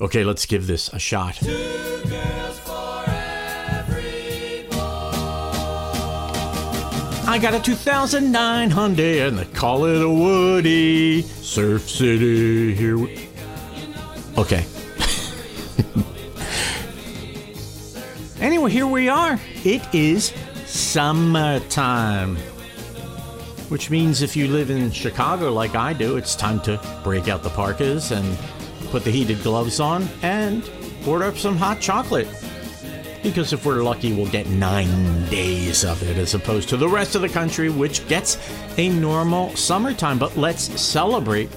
Okay, let's give this a shot. I got a 2009 Hyundai and they call it a Woody. Surf City, here we... Okay. anyway, here we are. It is summertime. Which means if you live in Chicago like I do, it's time to break out the parkas and put the heated gloves on and order up some hot chocolate. Because if we're lucky, we'll get nine days of it as opposed to the rest of the country, which gets a normal summertime. But let's celebrate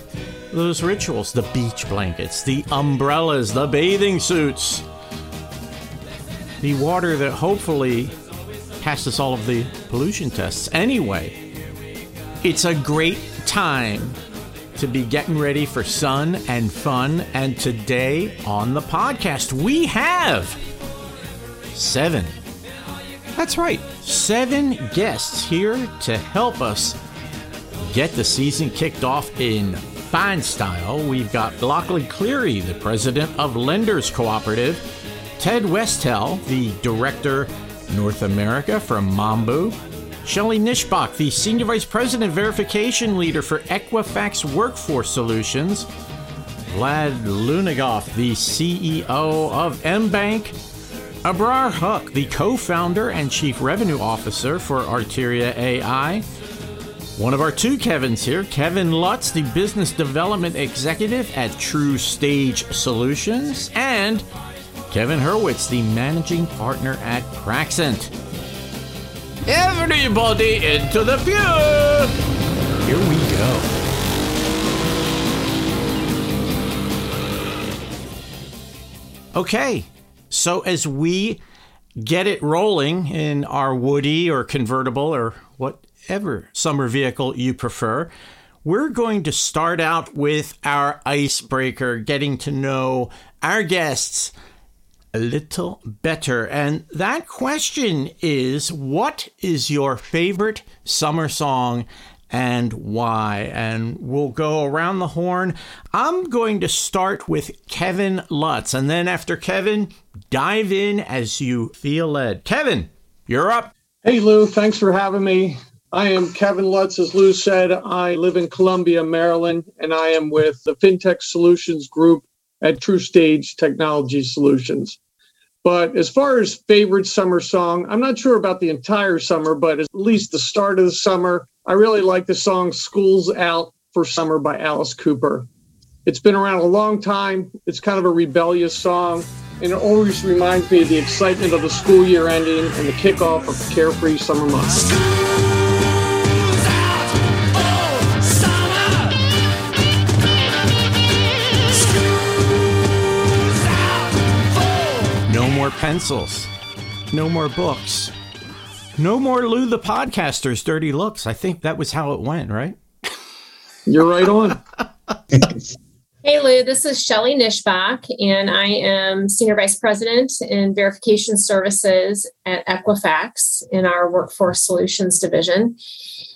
those rituals the beach blankets, the umbrellas, the bathing suits, the water that hopefully passes all of the pollution tests. Anyway, it's a great time to be getting ready for sun and fun. And today on the podcast, we have seven. That's right, seven guests here to help us get the season kicked off in fine style. We've got Loughlin Cleary, the president of Lenders Cooperative, Ted Westhelle, the director North America from Mambu, Shelly Nischbach, the senior vice president verification leader for Equifax Workforce Solutions, Vlad Lounegov, the CEO of Mbanq, Abrar Huq, the co founder and chief revenue officer for Arteria AI. One of our two Kevins here, Kevin Lutts, the business development executive at True Stage Solutions, and Kevin Hurwitz, the managing partner at Praxent. Everybody into the pew! Here we go. Okay, so as we get it rolling in our Woody or convertible or whatever summer vehicle you prefer, we're going to start out with our icebreaker, getting to know our guests a little better. And that question is what is your favorite summer song and why? And we'll go around the horn. I'm going to start with Kevin Lutts. And then after Kevin, dive in as you feel led. Kevin, you're up. Hey, Lou. Thanks for having me. I am Kevin Lutts. As Lou said, I live in Columbia, Maryland, and I am with the FinTech Solutions Group at True Stage Technology Solutions. But as far as favorite summer song, I'm not sure about the entire summer, but at least the start of the summer, I really like the song School's Out for Summer by Alice Cooper. It's been around a long time. It's kind of a rebellious song, and it always reminds me of the excitement of the school year ending and the kickoff of carefree summer months. More pencils. No more books. No more Lou the podcaster's dirty looks. I think that was how it went, right? You're right on. Hey Lou, this is Shelly Nischbach, and I am Senior Vice President in Verification Services at Equifax in our Workforce Solutions Division.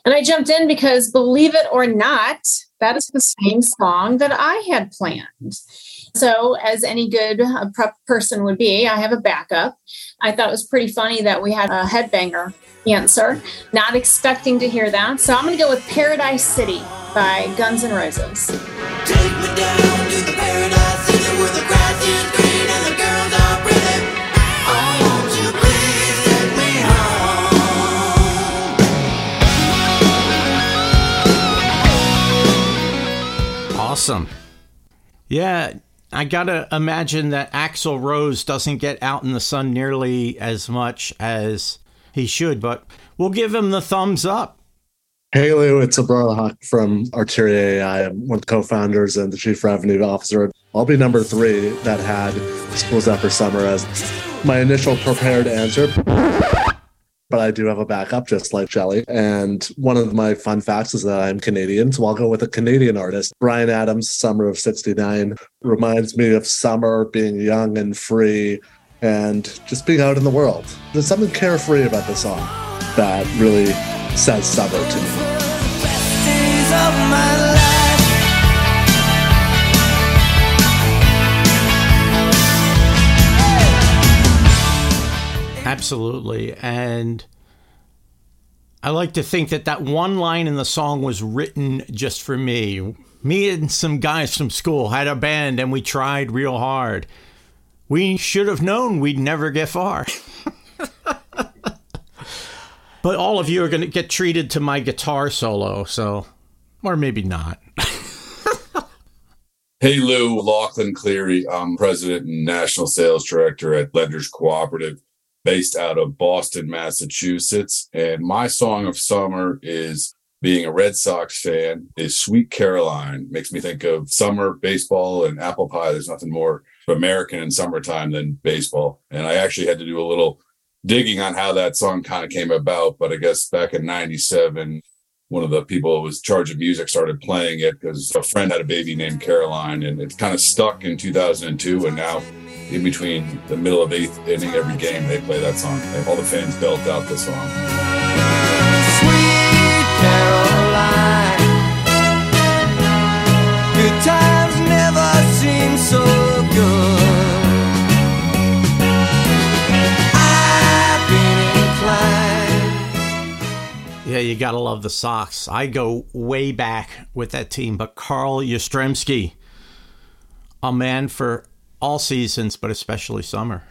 And I jumped in because, believe it or not, that is the same song that I had planned. So, as any good uh, prep person would be, I have a backup. I thought it was pretty funny that we had a headbanger answer, not expecting to hear that. So, I'm going to go with Paradise City by Guns N' Roses. Take me down to the Paradise where the grass is green and the girls are pretty. Oh, won't you please take me home? Awesome. Yeah, I gotta imagine that Axl Rose doesn't get out in the sun nearly as much as he should, but we'll give him the thumbs up. Hey Lou, it's Abrar Huq from Arteria AI. I'm one of the co-founders and the chief revenue officer. I'll be number three that had School's Out for Summer as my initial prepared answer but I do have a backup, just like Shelly. And one of my fun facts is that I'm Canadian, so I'll go with a Canadian artist. Bryan Adams' Summer of 69 reminds me of summer, being young and free, and just being out in the world. There's something carefree about the song that really says Sabo to me. Absolutely. And I like to think that that one line in the song was written just for me. Me and some guys from school had a band and we tried real hard. We should have known we'd never get far. but all of you are going to get treated to my guitar solo, so, or maybe not. hey, Lou, Loughlin Cleary. I'm president and national sales director at Lenders Cooperative based out of Boston, Massachusetts. And my song of summer is being a Red Sox fan is Sweet Caroline. Makes me think of summer baseball and apple pie. There's nothing more American in summertime than baseball. And I actually had to do a little digging on how that song kind of came about. But I guess back in 97, one of the people who was charge of music started playing it because a friend had a baby named Caroline and it kind of stuck in 2002. And now in between the middle of eighth inning every game, they play that song. All the fans belt out the song. You gotta love the Sox. I go way back with that team, but Carl Yastrzemski, a man for all seasons, but especially summer.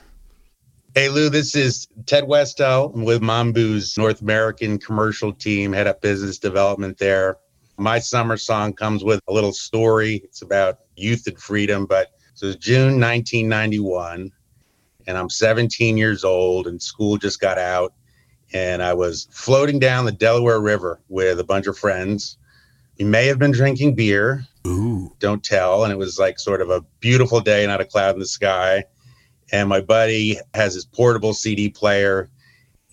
Hey, Lou, this is Ted Westhelle I'm with Mambu's North American commercial team, head up business development there. My summer song comes with a little story. It's about youth and freedom, but so it's June 1991, and I'm 17 years old, and school just got out. And I was floating down the Delaware River with a bunch of friends. We may have been drinking beer, Ooh. Don't tell. And it was like sort of a beautiful day, not a cloud in the sky. And my buddy has his portable CD player,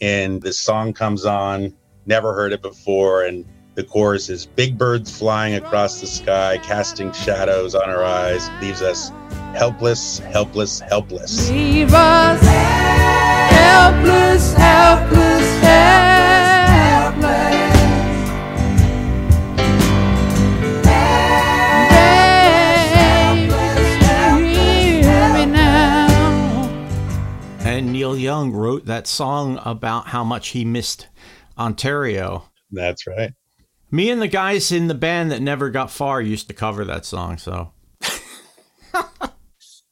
and this song comes on. Never heard it before. And the chorus is Big birds flying across the sky, casting shadows on our eyes, leaves us helpless, helpless, helpless. Leave us helpless, helpless, helpless. Wrote that song about how much he missed Ontario. That's right. Me and the guys in the band that never got far used to cover that song, so.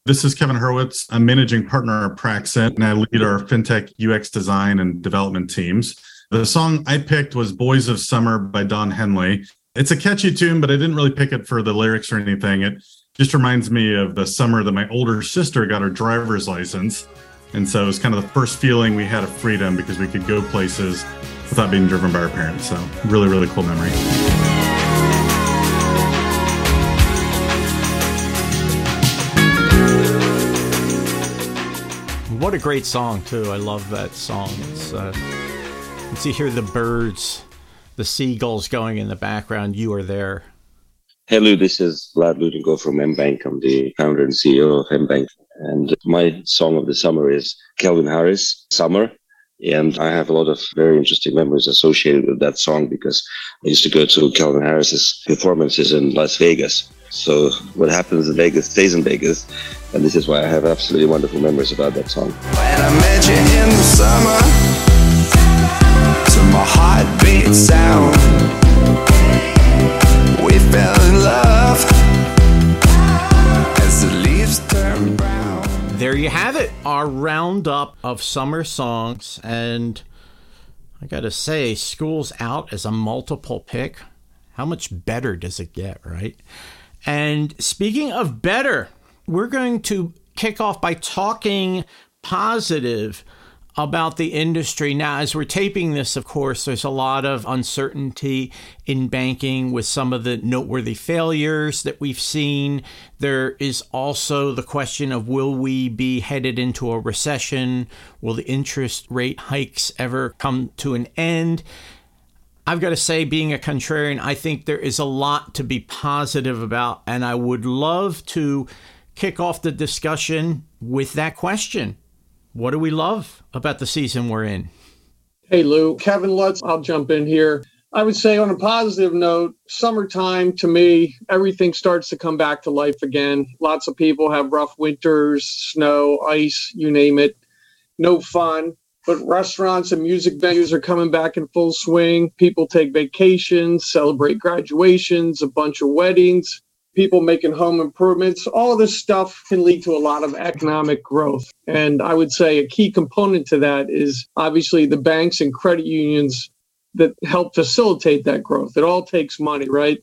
this is Kevin Hurwitz. I'm managing partner at Praxent, and I lead our fintech UX design and development teams. The song I picked was Boys of Summer by Don Henley. It's a catchy tune, but I didn't really pick it for the lyrics or anything. It just reminds me of the summer that my older sister got her driver's license. And so it was kind of the first feeling we had of freedom because we could go places without being driven by our parents. So, really, really cool memory. What a great song, too. I love that song. It's, uh, you hear the birds, the seagulls going in the background. You are there. Hello, this is Vlad Lounegov from Mbanq. I'm the founder and CEO of Mbanq. And my song of the summer is Calvin Harris, Summer. And I have a lot of very interesting memories associated with that song because I used to go to Calvin Harris's performances in Las Vegas. So what happens in Vegas stays in Vegas. And this is why I have absolutely wonderful memories about that song. When I met you in the summer, to my heartbeat sound, you have it, our roundup of summer songs. And I got to say, School's Out as a multiple pick. How much better does it get, right? And speaking of better, we're going to kick off by talking positive about the industry. Now, as we're taping this, of course, there's a lot of uncertainty in banking with some of the noteworthy failures that we've seen. There is also the question of will we be headed into a recession? Will the interest rate hikes ever come to an end? I've got to say, being a contrarian, I think there is a lot to be positive about, and I would love to kick off the discussion with that question what do we love about the season we're in? Hey, Lou. Kevin Lutts, I'll jump in here. I would say, on a positive note, summertime to me, everything starts to come back to life again. Lots of people have rough winters, snow, ice, you name it. No fun. but restaurants and music venues are coming back in full swing. People take vacations, celebrate graduations, a bunch of weddings, people making home improvements. All this stuff can lead to a lot of economic growth. And I would say a key component to that is obviously the banks and credit unions that help facilitate that growth. It all takes money, right?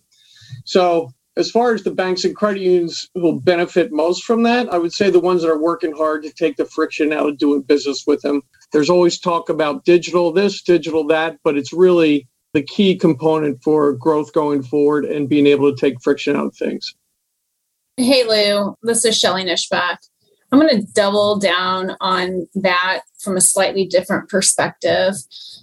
So as far as the banks and credit unions who benefit most from that, I would say the ones that are working hard to take the friction out of doing business with them. There's always talk about digital this, digital that, but it's really the key component for growth going forward and being able to take friction out of things. Hey, Lou, this is Shelly Nischbach. I'm going to double down on that from a slightly different perspective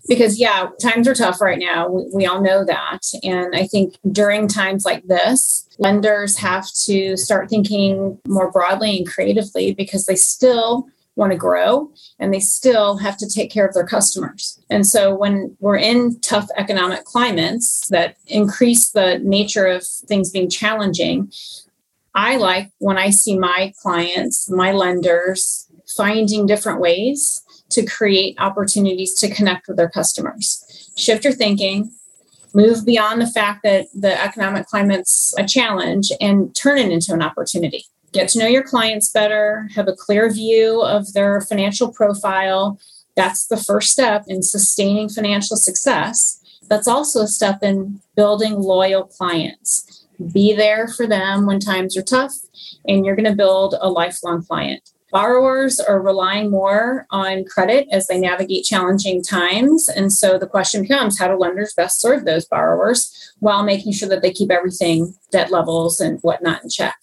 because, yeah, times are tough right now. We, we, all know that. And I think during times like this, lenders have to start thinking more broadly and creatively because they still want to grow and they still have to take care of their customers. And so when we're in tough economic climates that increase the nature of things being challenging, I like when I see my clients, my lenders finding different ways to create opportunities to connect with their customers. Shift your thinking, move beyond the fact that the economic climate's a challenge and turn it into an opportunity. Get to know your clients better, have a clear view of their financial profile. That's the first step in sustaining financial success. That's also a step in building loyal clients be there for them when times are tough, and you're going to build a lifelong client. Borrowers are relying more on credit as they navigate challenging times. And so the question becomes how do lenders best serve those borrowers while making sure that they keep everything, debt levels, and whatnot in check?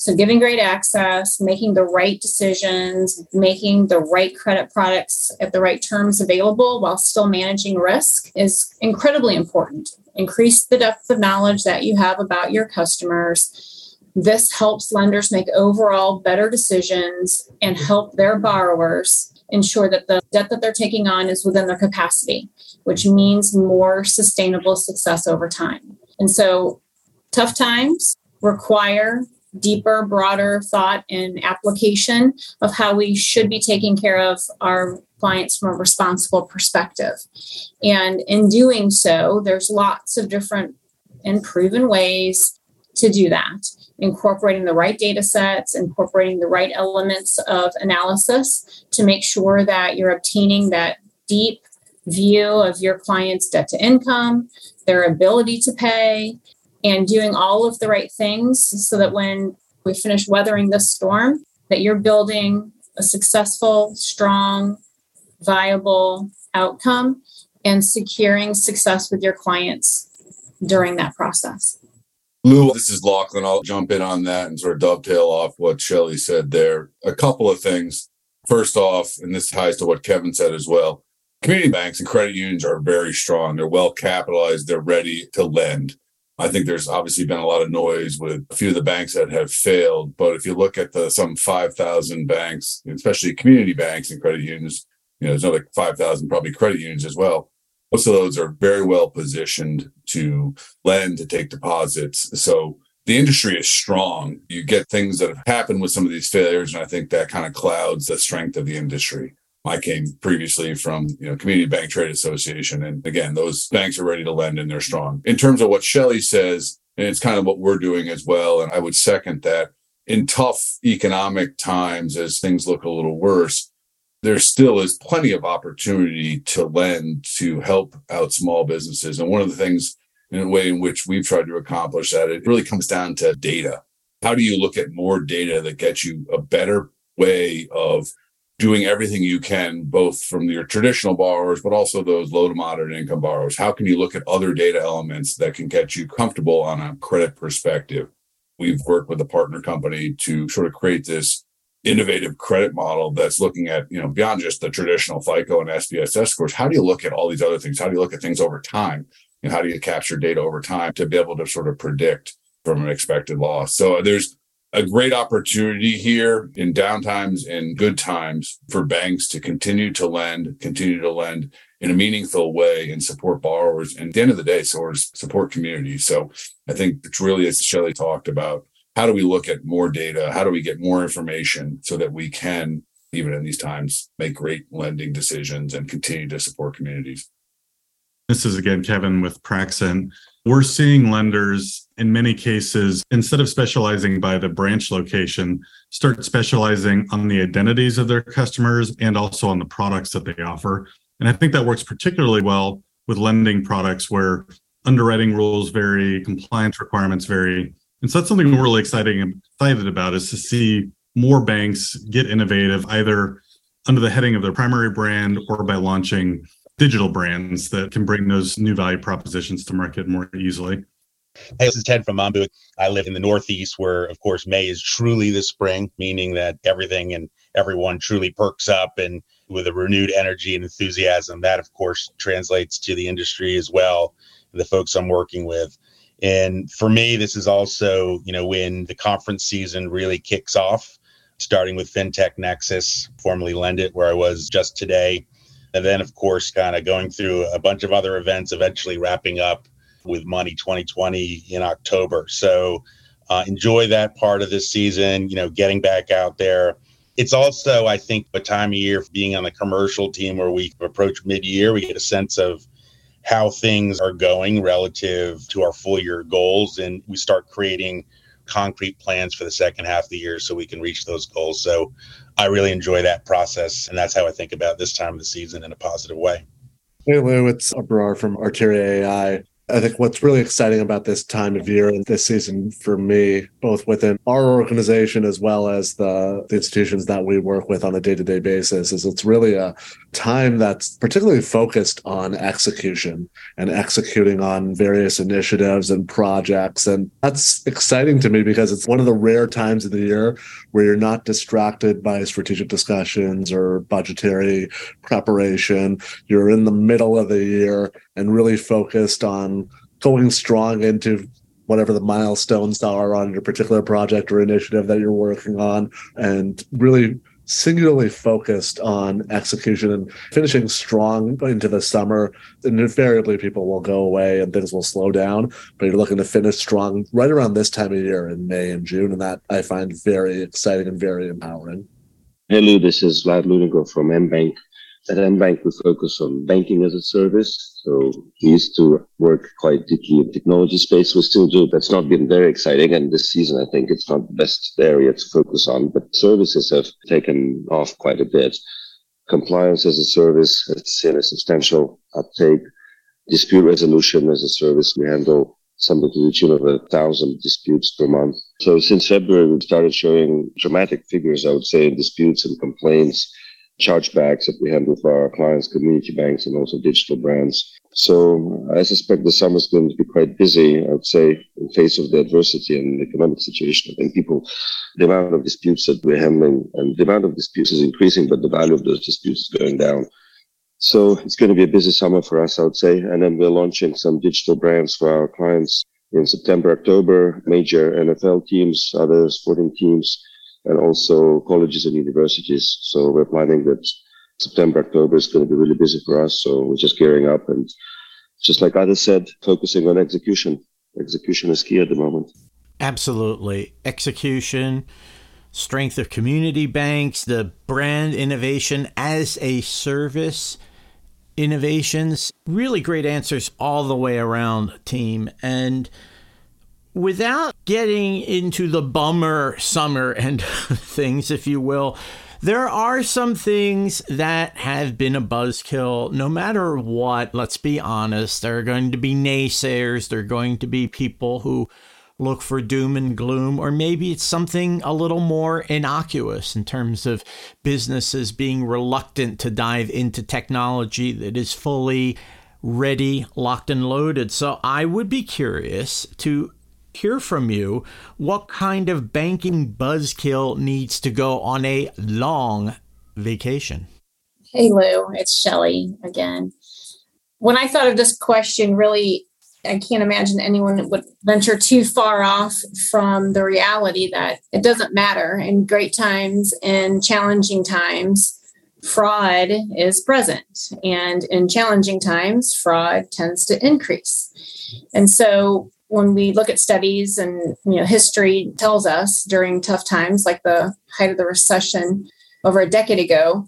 So, giving great access, making the right decisions, making the right credit products at the right terms available while still managing risk is incredibly important. Increase the depth of knowledge that you have about your customers. This helps lenders make overall better decisions and help their borrowers ensure that the debt that they're taking on is within their capacity, which means more sustainable success over time. And so, tough times require deeper, broader thought and application of how we should be taking care of our clients from a responsible perspective. And in doing so, there's lots of different and proven ways to do that, incorporating the right data sets, incorporating the right elements of analysis to make sure that you're obtaining that deep view of your client's debt to income, their ability to pay, and doing all of the right things so that when we finish weathering this storm, that you're building a successful, strong, viable outcome and securing success with your clients during that process. Lou, this is Loughlin. I'll jump in on that and sort of dovetail off what Shelly said there. A couple of things. First off, and this ties to what Kevin said as well, community banks and credit unions are very strong. They're well capitalized. They're ready to lend. I think there's obviously been a lot of noise with a few of the banks that have failed. But if you look at the some 5,000 banks, especially community banks and credit unions, you know, there's another 5,000 probably credit unions as well. Most of those are very well positioned to lend, to take deposits. So the industry is strong. You get things that have happened with some of these failures, and I think that kind of clouds the strength of the industry. I came previously from you know Community Bank Trade Association, and again, those banks are ready to lend and they're strong. In terms of what Shelly says, and it's kind of what we're doing as well, and I would second that. In tough economic times, as things look a little worse, there still is plenty of opportunity to lend to help out small businesses. And one of the things, in a way in which we've tried to accomplish that, it really comes down to data. How do you look at more data that gets you a better way of doing everything you can, both from your traditional borrowers, but also those low to moderate income borrowers? How can you look at other data elements that can get you comfortable on a credit perspective? We've worked with a partner company to sort of create this innovative credit model that's looking at, you know, beyond just the traditional FICO and SBSS scores. How do you look at all these other things? How do you look at things over time? And how do you capture data over time to be able to sort of predict from an expected loss? So there's a great opportunity here in downtimes and good times for banks to continue to lend, continue to lend in a meaningful way and support borrowers. And at the end of the day, so support communities. So I think it's really, as Shelly talked about, how do we look at more data? How do we get more information so that we can even in these times, make great lending decisions and continue to support communities. This is again Kevin with Praxent. We're seeing lenders in many cases, instead of specializing by the branch location, start specializing on the identities of their customers and also on the products that they offer. And I think that works particularly well with lending products where underwriting rules vary, compliance requirements vary. And so that's something we're really exciting and excited about is to see more banks get innovative either under the heading of their primary brand or by launching digital brands that can bring those new value propositions to market more easily. Hey, this is Ted from Mambu. I live in the Northeast, where, of course, May is truly the spring, meaning that everything and everyone truly perks up and with a renewed energy and enthusiasm. That, of course, translates to the industry as well, the folks I'm working with. And for me, this is also, you know, when the conference season really kicks off, starting with FinTech Nexus, formerly LendIt, where I was just today and then, of course, kind of going through a bunch of other events, eventually wrapping up with Money 2020 in October. So uh, enjoy that part of this season, you know, getting back out there. It's also, I think, a time of year for being on the commercial team where we approach mid year, we get a sense of how things are going relative to our full year goals. And we start creating concrete plans for the second half of the year so we can reach those goals. So I really enjoy that process. And that's how I think about this time of the season in a positive way. Hey Lou, it's Abrar from Arteria AI. I think what's really exciting about this time of year and this season for me, both within our organization as well as the, the institutions that we work with on a day to day basis, is it's really a time that's particularly focused on execution and executing on various initiatives and projects. And that's exciting to me because it's one of the rare times of the year where you're not distracted by strategic discussions or budgetary preparation. You're in the middle of the year and really focused on going strong into whatever the milestones are on your particular project or initiative that you're working on and really singularly focused on execution and finishing strong into the summer. And invariably, people will go away and things will slow down. But you're looking to finish strong right around this time of year in May and June. And that I find very exciting and very empowering. Hello, this is Vlad Lounegov from Mbanq. At Mbanq, we focus on banking as a service. So we used to work quite deeply in technology space. We still do. That's not been very exciting. And this season, I think it's not the best area to focus on, but services have taken off quite a bit. Compliance as a service has seen a substantial uptake. Dispute resolution as a service. We handle something to the tune of a thousand disputes per month. So since February, we've started showing dramatic figures, I would say, in disputes and complaints chargebacks that we handle for our clients, community banks, and also digital brands. So I suspect the summer is going to be quite busy, I would say, in face of the adversity and the economic situation. I think people, the amount of disputes that we're handling and the amount of disputes is increasing, but the value of those disputes is going down. So it's going to be a busy summer for us, I would say. And then we're launching some digital brands for our clients in September, October, major NFL teams, other sporting teams, and also colleges and universities. So we're planning that September, October is going to be really busy for us. So we're just gearing up and just like others said, focusing on execution. Execution is key at the moment. Absolutely. Execution, strength of community banks, the brand innovation as a service innovations. Really great answers all the way around, team. And without getting into the bummer summer end things, if you will, there are some things that have been a buzzkill no matter what. Let's be honest. There are going to be naysayers, there are going to be people who look for doom and gloom, or maybe it's something a little more innocuous in terms of businesses being reluctant to dive into technology that is fully ready, locked, and loaded. So I would be curious to hear from you what kind of banking buzzkill needs to go on a long vacation. Hey, Lou, it's Shelly again. When I thought of this question, really, I can't imagine anyone would venture too far off from the reality that it doesn't matter in great times and challenging times. Fraud is present, and in challenging times, fraud tends to increase. And so, when we look at studies and you know history tells us during tough times like the height of the recession over a decade ago,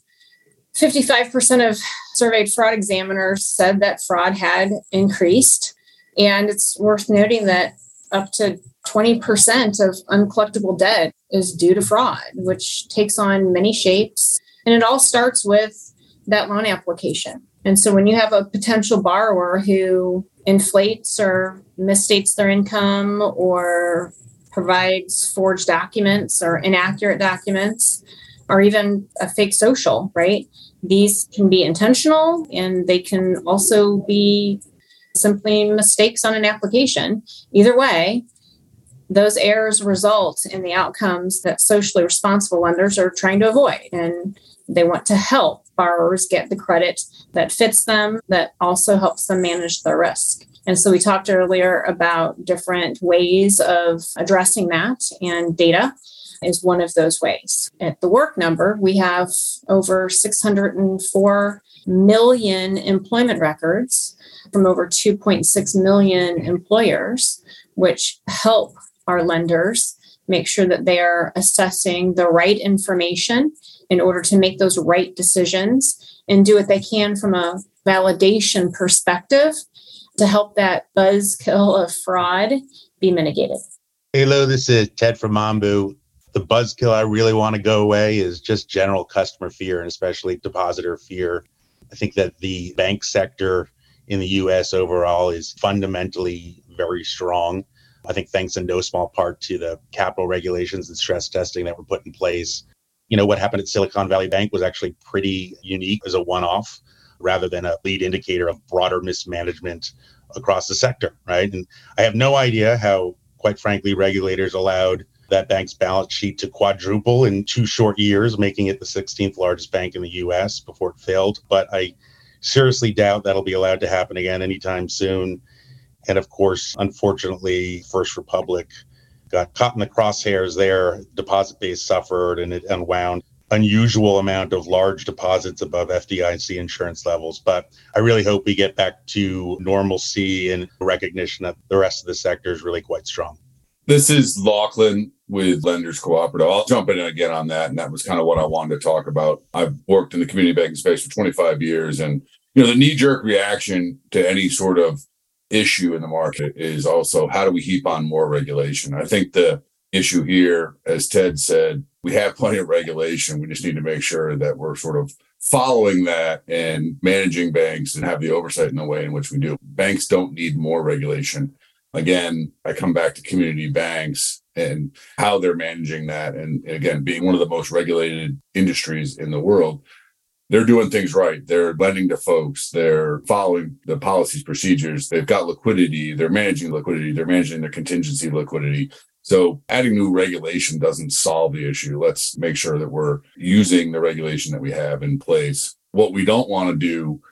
55% of surveyed fraud examiners said that fraud had increased. And it's worth noting that up to 20% of uncollectible debt is due to fraud, which takes on many shapes. And it all starts with that loan application. And so when you have a potential borrower who inflates or misstates their income or provides forged documents or inaccurate documents or even a fake social, right? These can be intentional and they can also be simply mistakes on an application. Either way, those errors result in the outcomes that socially responsible lenders are trying to avoid. And they want to help borrowers get the credit that fits them, that also helps them manage the risk. And so we talked earlier about different ways of addressing that, and data is one of those ways. At the work number, we have over 604 million employment records from over 2.6 million employers, which help our lenders make sure that they are assessing the right information in order to make those right decisions and do what they can from a validation perspective to help that buzzkill of fraud be mitigated. Hello, this is Ted from Mambu. The buzzkill I really want to go away is just general customer fear and especially depositor fear. I think that the bank sector in the US overall is fundamentally very strong. I think thanks in no small part to the capital regulations and stress testing that were put in place. You know, what happened at Silicon Valley Bank was actually pretty unique as a one off rather than a lead indicator of broader mismanagement across the sector, right? And I have no idea how, quite frankly, regulators allowed that bank's balance sheet to quadruple in two short years, making it the 16th largest bank in the US before it failed. But I seriously doubt that'll be allowed to happen again anytime soon. And of course, unfortunately, First Republic got caught in the crosshairs there. Deposit base suffered and it unwound. Unusual amount of large deposits above FDIC insurance levels. But I really hope we get back to normalcy and recognition that the rest of the sector is really quite strong. This is Loughlin with Lenders Cooperative. I'll jump in again on that. And that was kind of what I wanted to talk about. I've worked in the community banking space for 25 years. And, you know, the knee jerk reaction to any sort of issue in the market is also how do we heap on more regulation? I think the issue here, as Ted said, we have plenty of regulation. We just need to make sure that we're sort of following that and managing banks and have the oversight in the way in which we do. Banks don't need more regulation. Again, I come back to community banks and how they're managing that. And again, being one of the most regulated industries in the world, they're doing things right. They're lending to folks. They're following the policies, procedures. They've got liquidity. They're managing liquidity. They're managing their contingency liquidity. So adding new regulation doesn't solve the issue. Let's make sure that we're using the regulation that we have in place. What we don't want to do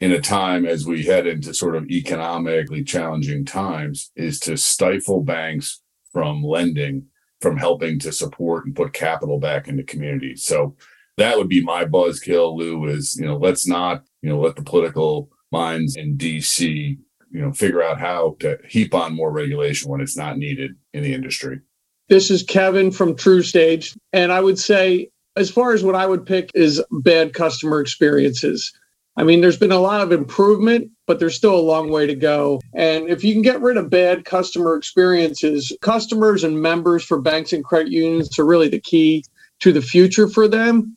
in a time as we head into sort of economically challenging times is to stifle banks from lending, from helping to support and put capital back into communities. So that would be my buzzkill, Lou, is, you know, let's not, you know, let the political minds in DC you know figure out how to heap on more regulation when it's not needed in the industry. This is kevin from TruStage and i would say as far as what i would pick is bad customer experiences. I mean there's been a lot of improvement but there's still a long way to go. And if you can get rid of bad customer experiences customers and members for banks and credit unions are really the key to the future for them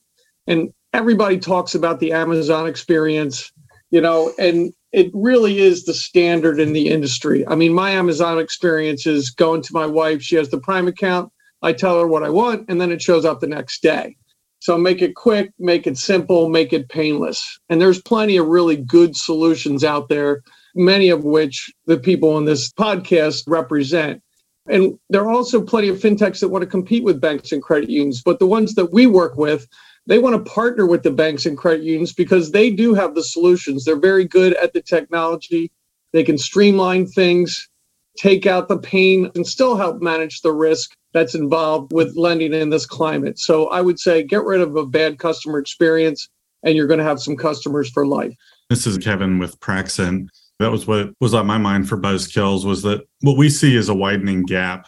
and everybody talks about the amazon experience you know and it really is the standard in the industry. I mean, my Amazon experience is going to my wife. She has the Prime account. I tell her what I want, and then it shows up the next day. So make it quick, make it simple, make it painless. And there's plenty of really good solutions out there, many of which the people on this podcast represent. And there are also plenty of fintechs that want to compete with banks and credit unions, but the ones that we work with they want to partner with the banks and credit unions because they do have the solutions. They're very good at the technology. They can streamline things, take out the pain, and still help manage the risk that's involved with lending in this climate. So I would say get rid of a bad customer experience and you're going to have some customers for life. This is Kevin with Praxent. That was what was on my mind for Buzzkills was that what we see is a widening gap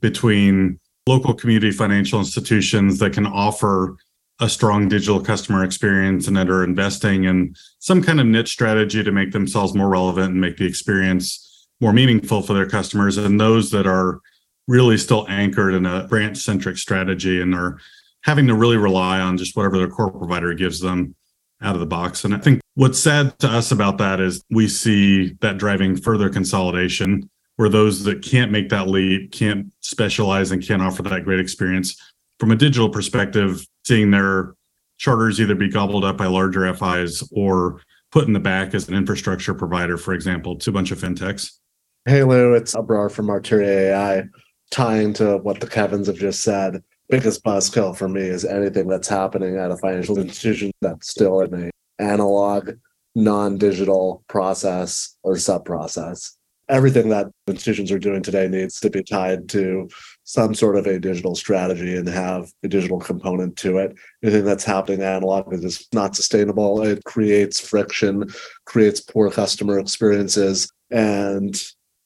between local community financial institutions that can offer a strong digital customer experience and that are investing in some kind of niche strategy to make themselves more relevant and make the experience more meaningful for their customers and those that are really still anchored in a branch centric strategy and are having to really rely on just whatever their core provider gives them out of the box. And I think what's sad to us about that is we see that driving further consolidation where those that can't make that leap, can't specialize, and can't offer that great experience from a digital perspective, seeing their charters either be gobbled up by larger FIs or put in the back as an infrastructure provider, for example, to a bunch of fintechs. Hey Lou, it's Abrar from Arteria AI. Tying to what the Kevins have just said, biggest buzzkill for me is anything that's happening at a financial institution that's still in a analog, non-digital process or sub-process. Everything that institutions are doing today needs to be tied to some sort of a digital strategy and have a digital component to it. Anything that's happening analog is not sustainable. It creates friction, creates poor customer experiences, and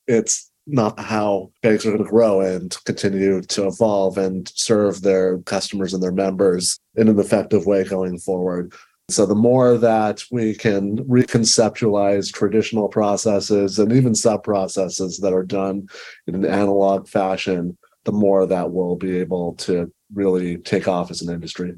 it's not how banks are going to grow and continue to evolve and serve their customers and their members in an effective way going forward. So, the more that we can reconceptualize traditional processes and even sub processes that are done in an analog fashion, the more that we'll be able to really take off as an industry.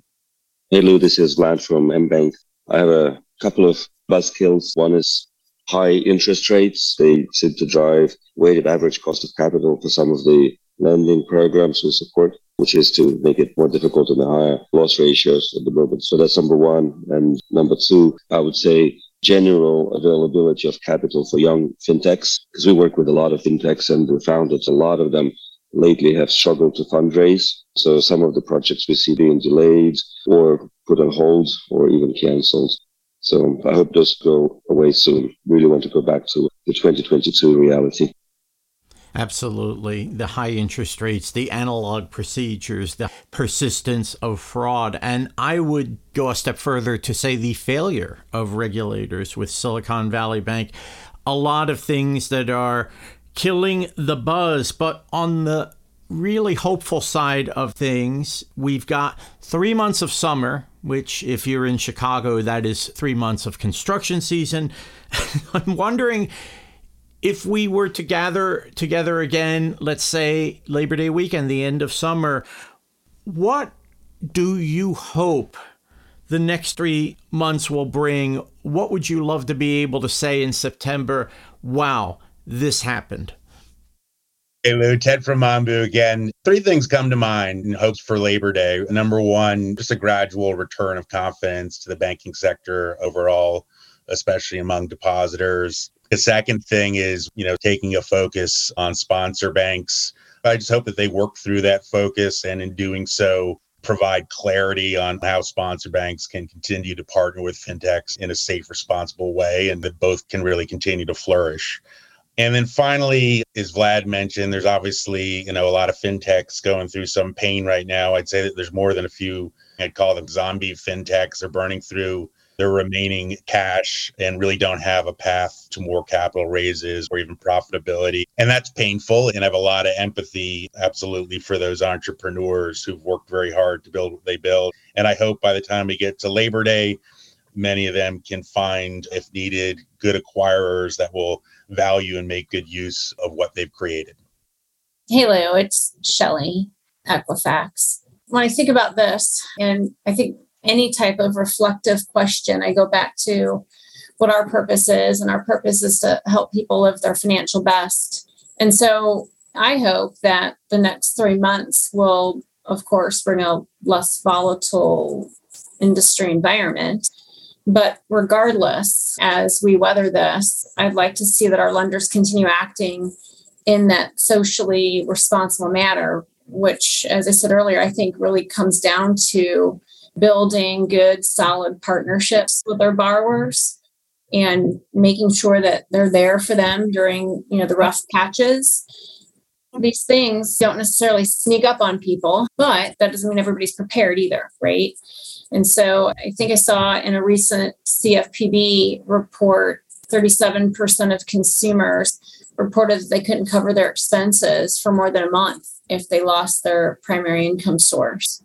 Hey, Lou, this is Vlad from Mbanq. I have a couple of buzzkills. One is high interest rates. They seem to drive weighted average cost of capital for some of the lending programs we support, which is to make it more difficult and the higher loss ratios at the moment. So that's number one. And number two, I would say general availability of capital for young fintechs, because we work with a lot of fintechs and we found that a lot of them lately have struggled to fundraise. So some of the projects we see being delayed or put on hold or even canceled. So I hope those go away soon. Really want to go back to the 2022 reality. Absolutely. The high interest rates, the analog procedures, the persistence of fraud. And I would go a step further to say the failure of regulators with Silicon Valley Bank. A lot of things that are killing the buzz. But on the really hopeful side of things, we've got three months of summer, which, if you're in Chicago, that is three months of construction season. I'm wondering if we were to gather together again, let's say Labor Day weekend, the end of summer, what do you hope the next three months will bring? What would you love to be able to say in September? Wow, this happened. Hey Lou, Ted from Mambu again. Three things come to mind in hopes for Labor Day. Number one, just a gradual return of confidence to the banking sector overall, especially among depositors. The second thing is, you know, taking a focus on sponsor banks. I just hope that they work through that focus and in doing so, provide clarity on how sponsor banks can continue to partner with fintechs in a safe, responsible way and that both can really continue to flourish. And then finally, as Vlad mentioned, there's obviously, you know, a lot of fintechs going through some pain right now. I'd say that there's more than a few, I'd call them zombie fintechs are burning through their remaining cash and really don't have a path to more capital raises or even profitability. And that's painful. And I have a lot of empathy, absolutely, for those entrepreneurs who've worked very hard to build what they build. And I hope by the time we get to Labor Day, many of them can find, if needed, good acquirers that will value and make good use of what they've created. Hey, Lou, it's Shelly, Equifax. When I think about this, and I think any type of reflective question, I go back to what our purpose is, and our purpose is to help people live their financial best. And so I hope that the next three months will, of course, bring a less volatile industry environment. But regardless, as we weather this, I'd like to see that our lenders continue acting in that socially responsible manner, which, as I said earlier, I think really comes down to building good, solid partnerships with our borrowers and making sure that they're there for them during you know the rough patches these things don't necessarily sneak up on people but that doesn't mean everybody's prepared either right and so I think I saw in a recent CFPB report 37% of consumers reported that they couldn't cover their expenses for more than a month if they lost their primary income source.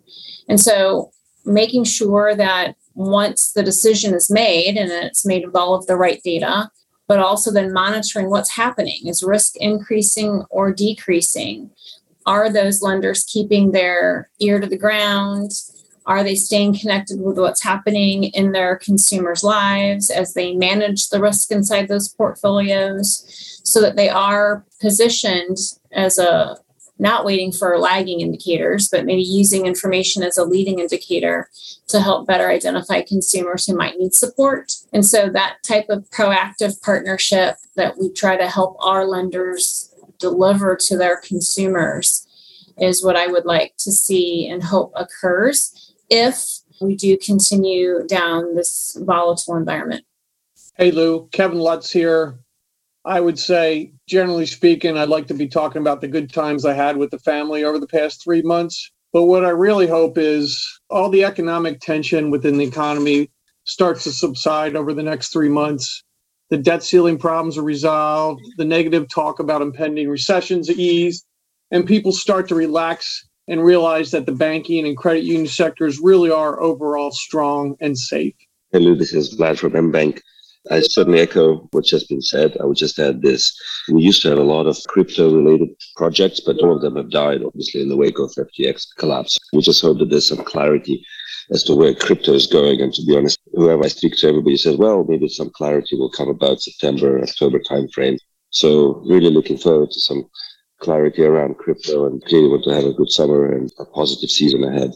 And so making sure that once the decision is made and it's made with all of the right data, but also then monitoring what's happening. Is risk increasing or decreasing? Are those lenders keeping their ear to the ground? Are they staying connected with what's happening in their consumers' lives as they manage the risk inside those portfolios so that they are positioned as a not waiting for lagging indicators, but maybe using information as a leading indicator to help better identify consumers who might need support. And so that type of proactive partnership that we try to help our lenders deliver to their consumers is what I would like to see and hope occurs if we do continue down this volatile environment. Hey Lou, Kevin Lutts here. I would say, generally speaking, I'd like to be talking about the good times I had with the family over the past three months. But what I really hope is all the economic tension within the economy starts to subside over the next three months. The debt ceiling problems are resolved, the negative talk about impending recessions ease, and people start to relax and realize that the banking and credit union sectors really are overall strong and safe. Hello, this is Vlad from Mbanq. I certainly echo what just been said. I would just add this. We used to have a lot of crypto related projects, but all of them have died, obviously, in the wake of FTX collapse. We just hope that there's some clarity as to where crypto is going. And to be honest, whoever I speak to, everybody says, well, maybe some clarity will come about September, October timeframe. So really looking forward to some clarity around crypto and clearly want to have a good summer and a positive season ahead.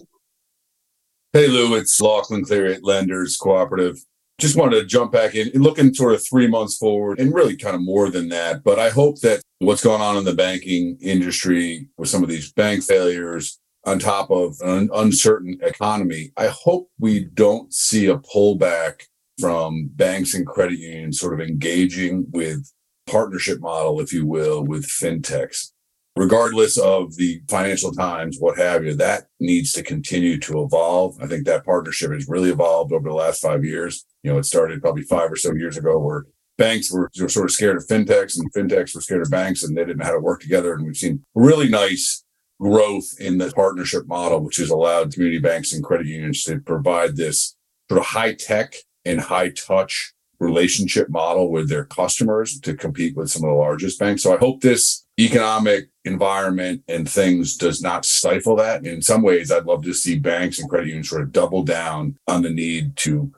Hey Lou, it's Loughlin Cleary at Lenders Cooperative just wanted to jump back in looking sort of three months forward and really kind of more than that. But I hope that what's going on in the banking industry with some of these bank failures on top of an uncertain economy, I hope we don't see a pullback from banks and credit unions sort of engaging with partnership model, if you will, with fintechs regardless of the financial times, what have you, that needs to continue to evolve. I think that partnership has really evolved over the last five years. You know, it started probably five or so years ago where banks were, were sort of scared of fintechs and fintechs were scared of banks and they didn't know how to work together. And we've seen really nice growth in the partnership model, which has allowed community banks and credit unions to provide this sort of high tech and high touch relationship model with their customers to compete with some of the largest banks. So I hope this economic environment and things does not stifle that. In some ways, I'd love to see banks and credit unions sort of double down on the need to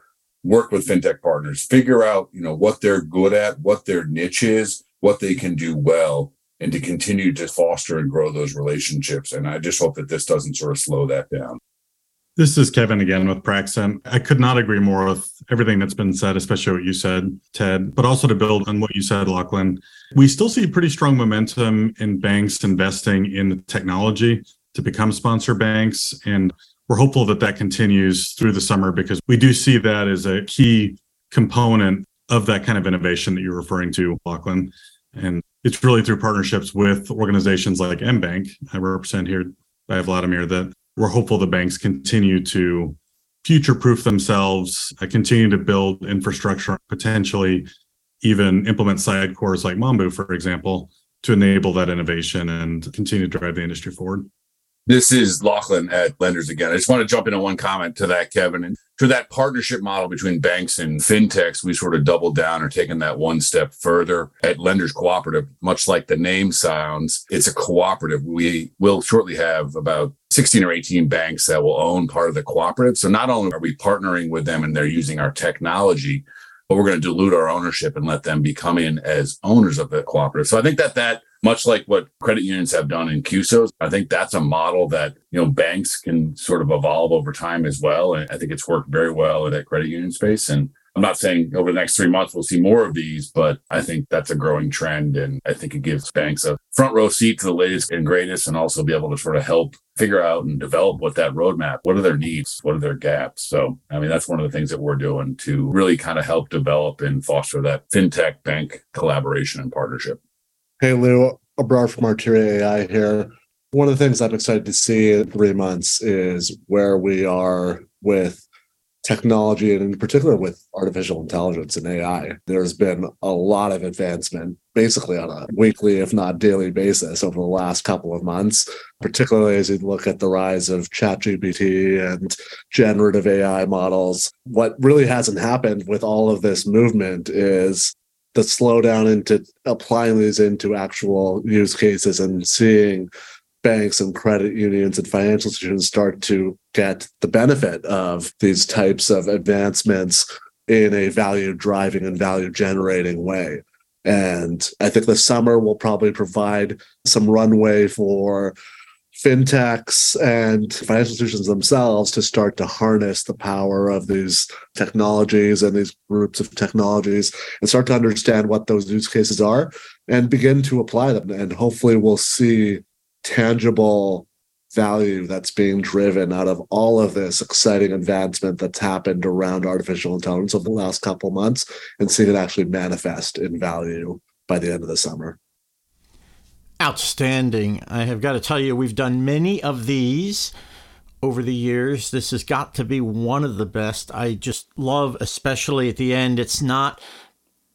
work with fintech partners, figure out, you know, what they're good at, what their niche is, what they can do well, and to continue to foster and grow those relationships. And I just hope that this doesn't sort of slow that down. This is Kevin again with Praxent. I could not agree more with everything that's been said, especially what you said, Ted, but also to build on what you said, Loughlin. We still see pretty strong momentum in banks investing in technology to become sponsor banks. And we're hopeful that that continues through the summer because we do see that as a key component of that kind of innovation that you're referring to, Loughlin. And it's really through partnerships with organizations like Mbanq, I represent here by Vladimir, that we're hopeful the banks continue to future proof themselves, uh, continue to build infrastructure, potentially even implement side cores like Mambu, for example, to enable that innovation and continue to drive the industry forward. This is Loughlin at Lenders again. I just want to jump into one comment to that, Kevin. And to that partnership model between banks and fintechs, we sort of doubled down or taken that one step further at Lenders Cooperative, much like the name sounds. It's a cooperative. We will shortly have about 16 or 18 banks that will own part of the cooperative. So not only are we partnering with them and they're using our technology, but we're going to dilute our ownership and let them become in as owners of the cooperative. So I think that that much like what credit unions have done in CUSOs. I think that's a model that, you know, banks can sort of evolve over time as well. And I think it's worked very well in that credit union space. And I'm not saying over the next three months we'll see more of these, but I think that's a growing trend. And I think it gives banks a front row seat to the latest and greatest and also be able to sort of help figure out and develop what that roadmap, what are their needs, what are their gaps. So, I mean, that's one of the things that we're doing to really kind of help develop and foster that fintech bank collaboration and partnership. Hey, Lou, Abrar from Arteria AI here. One of the things I'm excited to see in three months is where we are with technology and in particular with artificial intelligence and AI, there's been a lot of advancement basically on a weekly, if not daily basis over the last couple of months, particularly as you look at the rise of ChatGPT and generative AI models. What really hasn't happened with all of this movement is the slowdown into applying these into actual use cases and seeing banks and credit unions and financial institutions start to get the benefit of these types of advancements in a value driving and value generating way. And I think the summer will probably provide some runway for fintechs and financial institutions themselves to start to harness the power of these technologies and these groups of technologies and start to understand what those use cases are and begin to apply them. And hopefully, we'll see tangible value that's being driven out of all of this exciting advancement that's happened around artificial intelligence over the last couple months and seeing it actually manifest in value by the end of the summer. Outstanding. I have got to tell you, we've done many of these over the years. This has got to be one of the best. I just love, especially at the end, it's not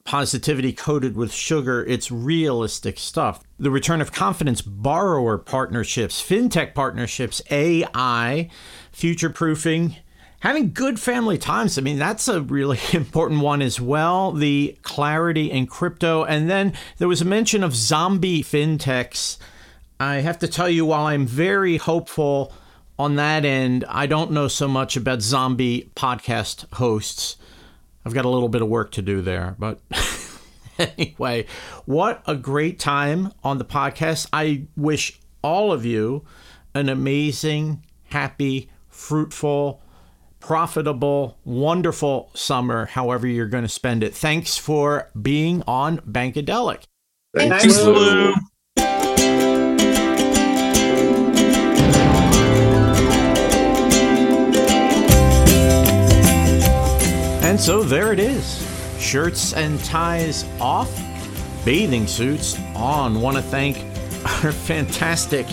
positivity coated with sugar. It's realistic stuff. The return of confidence, borrower partnerships, fintech partnerships, AI, future proofing, having good family times. I mean, that's a really important one as well. The clarity in crypto. And then there was a mention of zombie fintechs. I have to tell you, while I'm very hopeful on that end, I don't know so much about zombie podcast hosts. I've got a little bit of work to do there. But anyway, what a great time on the podcast. I wish all of you an amazing, happy, fruitful, profitable, wonderful summer, however you're going to spend it. Thanks for being on Bankadelic. Thanks, Thanks Lou. And so there it is. Shirts and ties off, bathing suits on. Want to thank our fantastic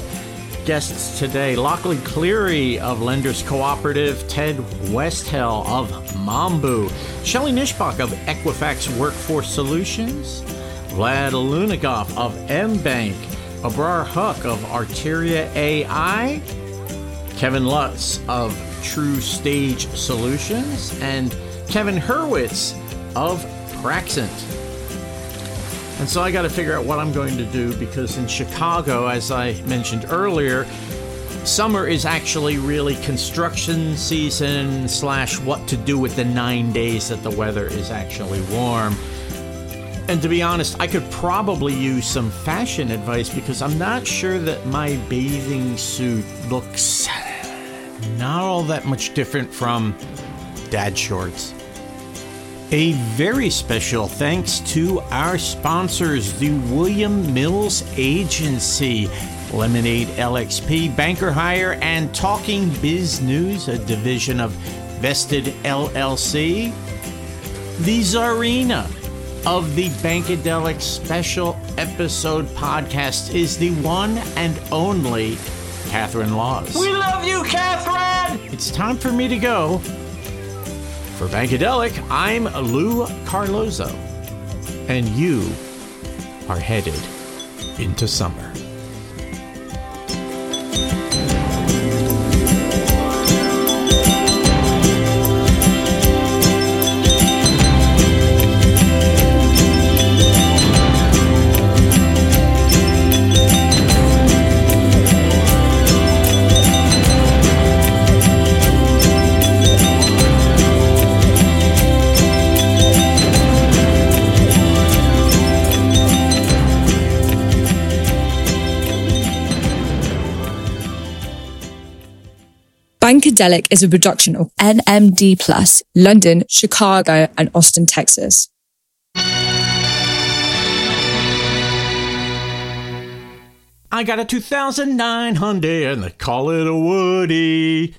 guests today Loughlin Cleary of Lenders Cooperative, Ted Westhelle of Mambu, Shelly Nischbach of Equifax Workforce Solutions, Vlad Lounegov of Mbanq, Abrar Huq of Arteria AI, Kevin Lutts of True Stage Solutions, and Kevin Hurwitz of Praxent. And so I got to figure out what I'm going to do because in Chicago, as I mentioned earlier, summer is actually really construction season slash what to do with the nine days that the weather is actually warm. And to be honest, I could probably use some fashion advice because I'm not sure that my bathing suit looks not all that much different from dad shorts. A very special thanks to our sponsors, the William Mills Agency, Lemonade LXP, Banker Hire, and Talking Biz News, a division of Vested LLC. The Czarina of the Bankadelic Special Episode Podcast is the one and only Catherine Laws. We love you, Catherine! It's time for me to go. For Bankadelic, I'm Lou Carlozo, and you are headed into summer. Bankadelic is a production of NMD Plus, London, Chicago, and Austin, Texas. I got a 2009 Hyundai and they call it a Woody.